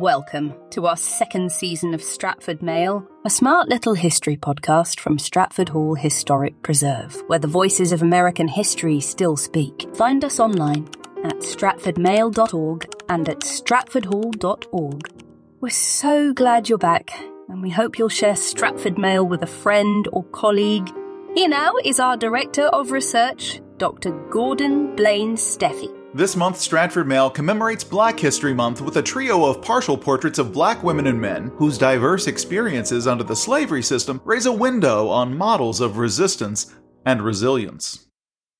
Welcome to our second season of Stratford Mail, a smart little history podcast from Stratford Hall Historic Preserve, where the voices of American history still speak. Find us online at stratfordmail.org and at stratfordhall.org. We're so glad you're back, and we hope you'll share Stratford Mail with a friend or colleague. Here now is our Director of Research, Dr. Gordon Blaine Steffey. This month, Stratford Mail commemorates Black History Month with a trio of partial portraits of black women and men whose diverse experiences under the slavery system raise a window on models of resistance and resilience.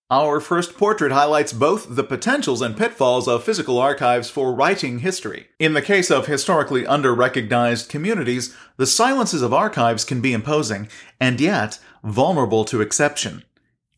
Our first portrait highlights both the potentials and pitfalls of physical archives for writing history. In the case of historically under-recognized communities, the silences of archives can be imposing, and yet vulnerable to exception.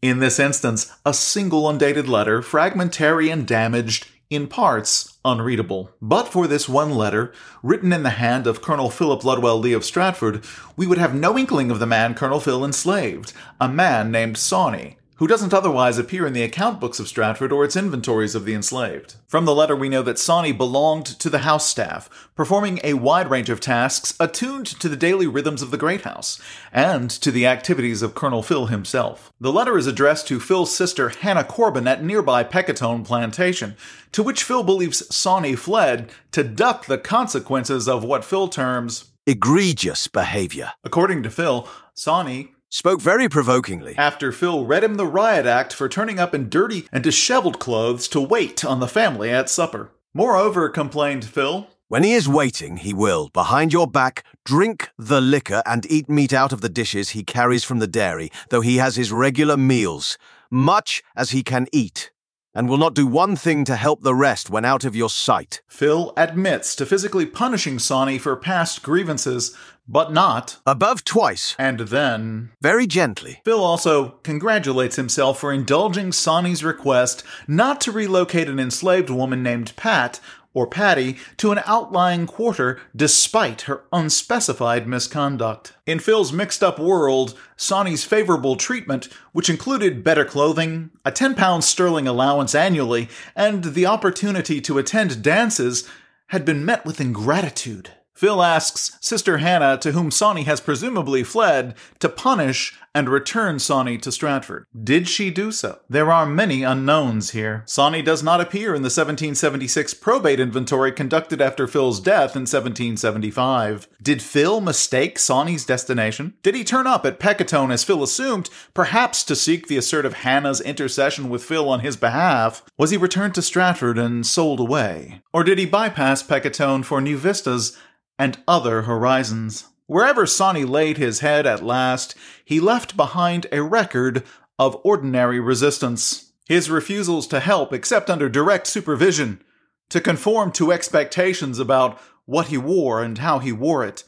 In this instance, a single undated letter, fragmentary and damaged, in parts unreadable. But for this one letter, written in the hand of Colonel Philip Ludwell Lee of Stratford, we would have no inkling of the man Colonel Phil enslaved, a man named Sawney, who doesn't otherwise appear in the account books of Stratford or its inventories of the enslaved. From the letter, we know that Sawney belonged to the house staff, performing a wide range of tasks attuned to the daily rhythms of the Great House, and to the activities of Colonel Phil himself. The letter is addressed to Phil's sister Hannah Corbin at nearby Pecatone Plantation, to which Phil believes Sawney fled to duck the consequences of what Phil terms egregious behavior. According to Phil, Sawney spoke very provokingly. After Phil read him the riot act for turning up in dirty and disheveled clothes to wait on the family at supper. Moreover, complained Phil, when he is waiting, he will, behind your back, drink the liquor and eat meat out of the dishes he carries from the dairy, though he has his regular meals, much as he can eat and will not do one thing to help the rest when out of your sight. Phil admits to physically punishing Sawney for past grievances, but not above twice. And then, very gently. Phil also congratulates himself for indulging Sawney's request not to relocate an enslaved woman named Pat or Patty to an outlying quarter despite her unspecified misconduct. In Phil's mixed up world, Sawney's favorable treatment, which included better clothing, a 10 pound sterling allowance annually, and the opportunity to attend dances, had been met with ingratitude. Phil asks Sister Hannah, to whom Sawney has presumably fled, to punish and return Sawney to Stratford. Did she do so? There are many unknowns here. Sawney does not appear in the 1776 probate inventory conducted after Phil's death in 1775. Did Phil mistake Sawney's destination? Did he turn up at Pecatone as Phil assumed, perhaps to seek the assertive Hannah's intercession with Phil on his behalf? Was he returned to Stratford and sold away? Or did he bypass Pecatone for new vistas and other horizons. Wherever Sawney laid his head at last, he left behind a record of ordinary resistance. His refusals to help except under direct supervision, to conform to expectations about what he wore and how he wore it,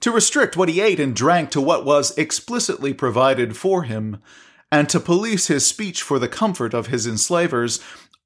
to restrict what he ate and drank to what was explicitly provided for him, and to police his speech for the comfort of his enslavers,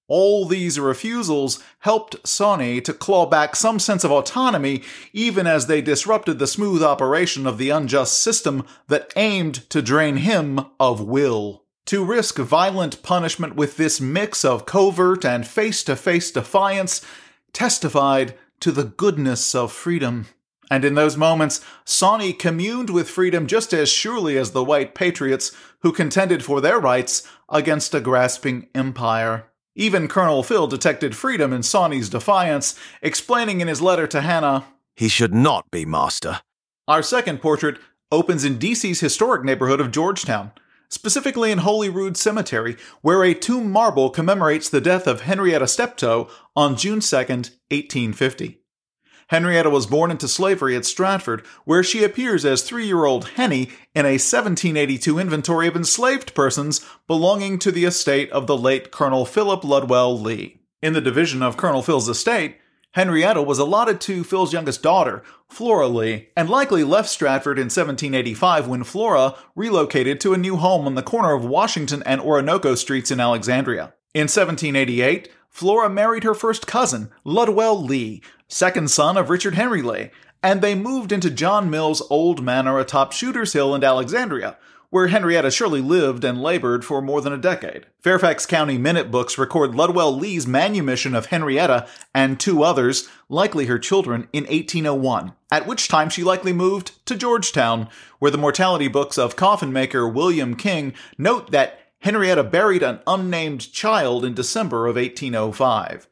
all these refusals helped Sawney to claw back some sense of autonomy, even as they disrupted the smooth operation of the unjust system that aimed to drain him of will. To risk violent punishment with this mix of covert and face to face defiance testified to the goodness of freedom. And in those moments, Sawney communed with freedom just as surely as the white patriots who contended for their rights against a grasping empire. Even Colonel Phil detected freedom in Sawney's defiance, explaining in his letter to Hannah, He should not be master. Our second portrait opens in DC's historic neighborhood of Georgetown, specifically in Holyrood Cemetery, where a tomb marble commemorates the death of Henrietta Steptoe on June 2, 1850. Henrietta was born into slavery at Stratford, where she appears as three year old Henny in a 1782 inventory of enslaved persons belonging to the estate of the late Colonel Philip Ludwell Lee. In the division of Colonel Phil's estate, Henrietta was allotted to Phil's youngest daughter, Flora Lee, and likely left Stratford in 1785 when Flora relocated to a new home on the corner of Washington and Oronoco Streets in Alexandria. In 1788, Flora married her first cousin, Ludwell Lee, second son of Richard Henry Lee, and they moved into John Mill's old manor atop Shooter's Hill in Alexandria, where Henrietta surely lived and labored for more than a decade. Fairfax County Minute books record Ludwell Lee's manumission of Henrietta and two others, likely her children, in 1801, at which time she likely moved to Georgetown, where the mortality books of coffin maker William King note that Henrietta buried an unnamed child in December of 1805.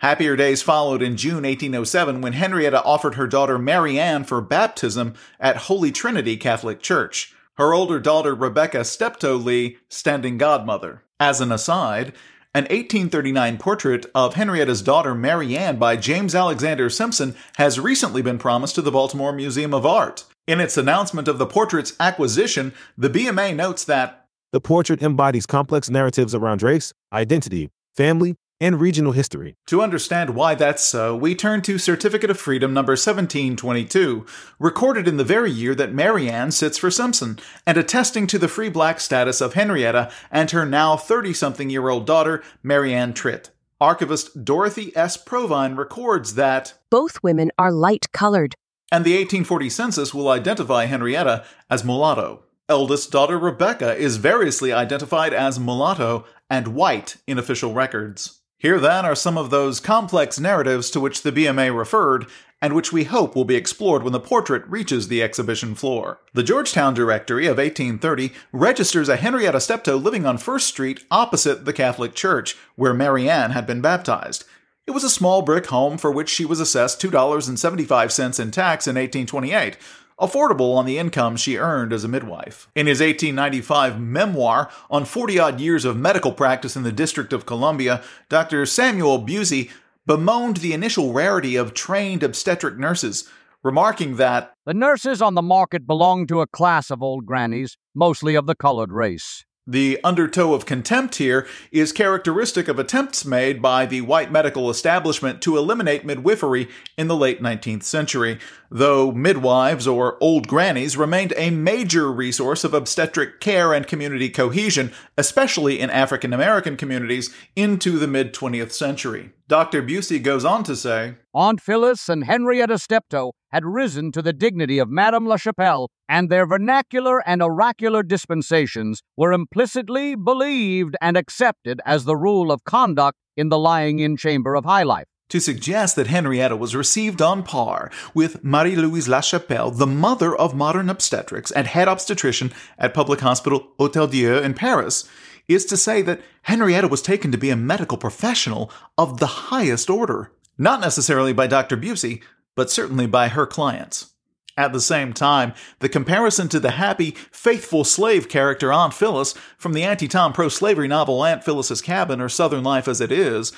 Happier days followed in June 1807 when Henrietta offered her daughter Mary Ann for baptism at Holy Trinity Catholic Church her older daughter Rebecca Steptoe Lee standing godmother. As an aside, an 1839 portrait of Henrietta's daughter Mary Ann by James Alexander Simpson has recently been promised to the Baltimore Museum of Art. In its announcement of the portrait's acquisition, the BMA notes that the portrait embodies complex narratives around race, identity, family, and regional history. To understand why that's so, we turn to Certificate of Freedom number 1722, recorded in the very year that Marianne sits for Simpson, and attesting to the free black status of Henrietta and her now 30 something year old daughter, Marianne Tritt. Archivist Dorothy S. Provine records that both women are light colored, and the 1840 census will identify Henrietta as mulatto. Eldest daughter Rebecca is variously identified as mulatto and white in official records. Here, then, are some of those complex narratives to which the BMA referred, and which we hope will be explored when the portrait reaches the exhibition floor. The Georgetown Directory of 1830 registers a Henrietta Steptoe living on First Street opposite the Catholic Church, where Mary Ann had been baptized. It was a small brick home for which she was assessed $2.75 in tax in 1828, affordable on the income she earned as a midwife. In his 1895 memoir on 40 odd years of medical practice in the District of Columbia, Dr. Samuel Busey bemoaned the initial rarity of trained obstetric nurses, remarking that the nurses on the market belong to a class of old grannies, mostly of the colored race. The undertow of contempt here is characteristic of attempts made by the white medical establishment to eliminate midwifery in the late 19th century, though midwives or old grannies remained a major resource of obstetric care and community cohesion, especially in African American communities, into the mid 20th century. Dr. Busey goes on to say Aunt Phyllis and Henrietta Steptoe had risen to the dignity of Madame La Chapelle, and their vernacular and oracular dispensations were implicitly believed and accepted as the rule of conduct in the lying in chamber of high life. To suggest that Henrietta was received on par with Marie Louise La Chapelle, the mother of modern obstetrics and head obstetrician at Public Hospital Hotel Dieu in Paris, is to say that Henrietta was taken to be a medical professional of the highest order. Not necessarily by Dr. Busey, but certainly by her clients. At the same time, the comparison to the happy, faithful slave character Aunt Phyllis from the anti Tom pro slavery novel Aunt Phyllis's Cabin or Southern Life as It Is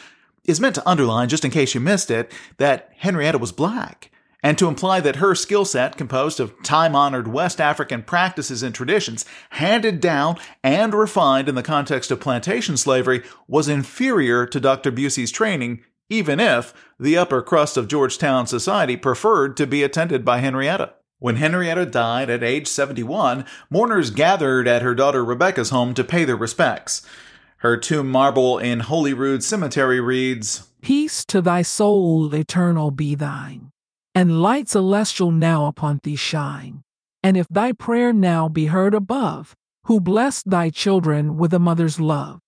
is meant to underline, just in case you missed it, that Henrietta was black and to imply that her skill set, composed of time honored West African practices and traditions, handed down and refined in the context of plantation slavery, was inferior to Dr. Busey's training, even if the upper crust of Georgetown society preferred to be attended by Henrietta. When Henrietta died at age 71, mourners gathered at her daughter Rebecca's home to pay their respects. Her tomb marble in Holyrood Cemetery reads Peace to thy soul, eternal be thine and light celestial now upon thee shine. And if thy prayer now be heard above, who blessed thy children with a mother's love.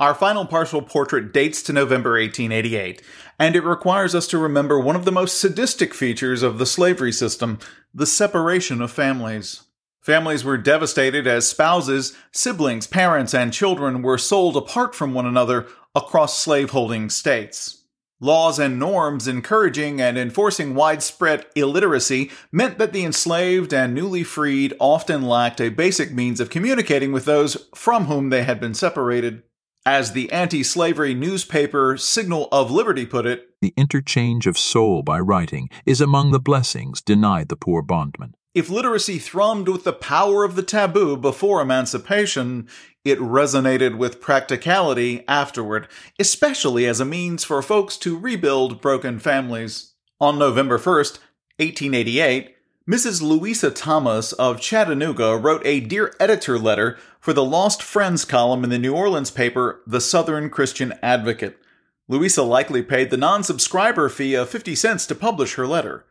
Our final partial portrait dates to November 1888, and it requires us to remember one of the most sadistic features of the slavery system the separation of families. Families were devastated as spouses, siblings, parents, and children were sold apart from one another across slaveholding states. Laws and norms encouraging and enforcing widespread illiteracy meant that the enslaved and newly freed often lacked a basic means of communicating with those from whom they had been separated. As the anti slavery newspaper Signal of Liberty put it, the interchange of soul by writing is among the blessings denied the poor bondman. If literacy thrummed with the power of the taboo before emancipation, it resonated with practicality afterward, especially as a means for folks to rebuild broken families. On November 1st, 1888, Mrs. Louisa Thomas of Chattanooga wrote a Dear Editor letter for the Lost Friends column in the New Orleans paper The Southern Christian Advocate. Louisa likely paid the non subscriber fee of 50 cents to publish her letter.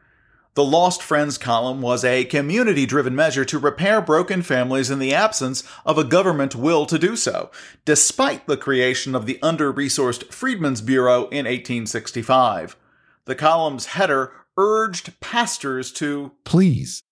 The Lost Friends column was a community driven measure to repair broken families in the absence of a government will to do so, despite the creation of the under resourced Freedmen's Bureau in 1865. The column's header urged pastors to Please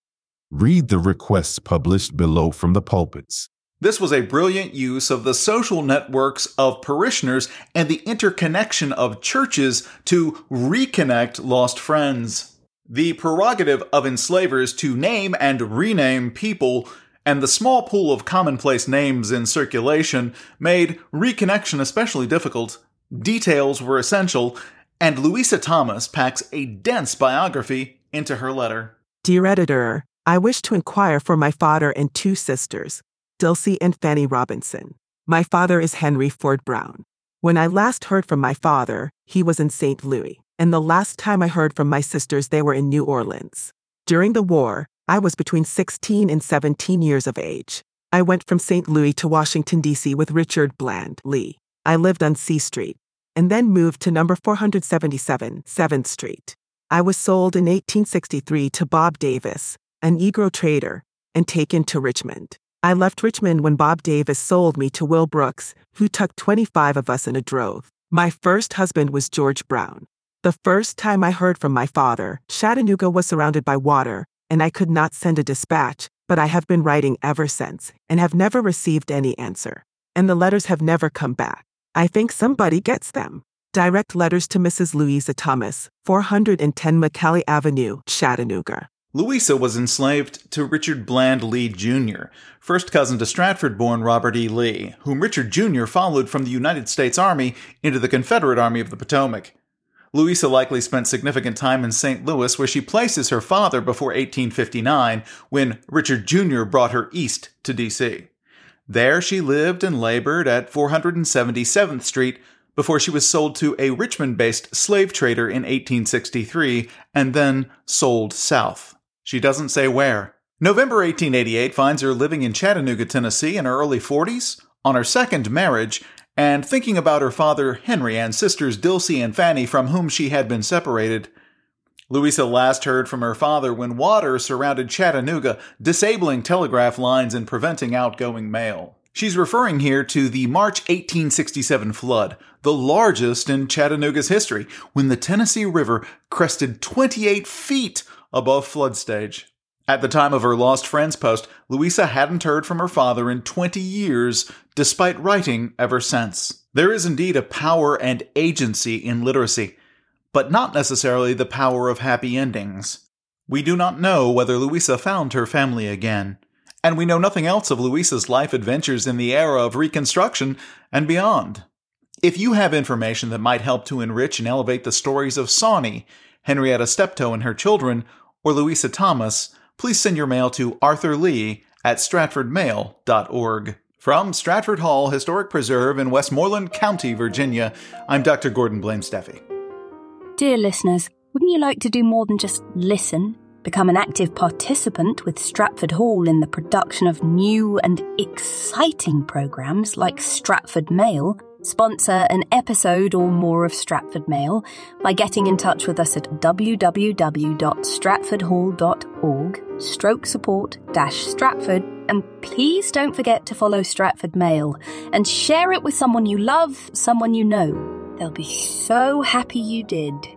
read the requests published below from the pulpits. This was a brilliant use of the social networks of parishioners and the interconnection of churches to reconnect lost friends. The prerogative of enslavers to name and rename people and the small pool of commonplace names in circulation made reconnection especially difficult. Details were essential, and Louisa Thomas packs a dense biography into her letter. Dear editor, I wish to inquire for my father and two sisters, Dulcie and Fanny Robinson. My father is Henry Ford Brown. When I last heard from my father, he was in St. Louis and the last time I heard from my sisters, they were in New Orleans. During the war, I was between 16 and 17 years of age. I went from St. Louis to Washington, D.C. with Richard Bland Lee. I lived on C Street and then moved to number 477, 7th Street. I was sold in 1863 to Bob Davis, a Negro trader, and taken to Richmond. I left Richmond when Bob Davis sold me to Will Brooks, who took 25 of us in a drove. My first husband was George Brown. The first time I heard from my father, Chattanooga was surrounded by water, and I could not send a dispatch, but I have been writing ever since and have never received any answer. And the letters have never come back. I think somebody gets them. Direct letters to Mrs. Louisa Thomas, 410 McKelly Avenue, Chattanooga. Louisa was enslaved to Richard Bland Lee Jr., first cousin to Stratford born Robert E. Lee, whom Richard Jr. followed from the United States Army into the Confederate Army of the Potomac. Louisa likely spent significant time in St. Louis, where she places her father before 1859, when Richard Jr. brought her east to D.C. There she lived and labored at 477th Street before she was sold to a Richmond based slave trader in 1863 and then sold south. She doesn't say where. November 1888 finds her living in Chattanooga, Tennessee in her early 40s. On her second marriage, and thinking about her father Henry and sisters Dilsey and Fanny from whom she had been separated. Louisa last heard from her father when water surrounded Chattanooga, disabling telegraph lines and preventing outgoing mail. She's referring here to the March 1867 flood, the largest in Chattanooga's history, when the Tennessee River crested 28 feet above flood stage. At the time of her Lost Friends post, Louisa hadn't heard from her father in 20 years, despite writing ever since. There is indeed a power and agency in literacy, but not necessarily the power of happy endings. We do not know whether Louisa found her family again, and we know nothing else of Louisa's life adventures in the era of Reconstruction and beyond. If you have information that might help to enrich and elevate the stories of Sawney, Henrietta Steptoe and her children, or Louisa Thomas, please send your mail to Arthur Lee at stratfordmail.org. From Stratford Hall Historic Preserve in Westmoreland County, Virginia, I'm Dr. Gordon Blaine Steffey. Dear listeners, wouldn't you like to do more than just listen? Become an active participant with Stratford Hall in the production of new and exciting programs like Stratford Mail Sponsor an episode or more of Stratford Mail by getting in touch with us at www.stratfordhall.org stroke support dash Stratford and please don't forget to follow Stratford Mail and share it with someone you love, someone you know. They'll be so happy you did.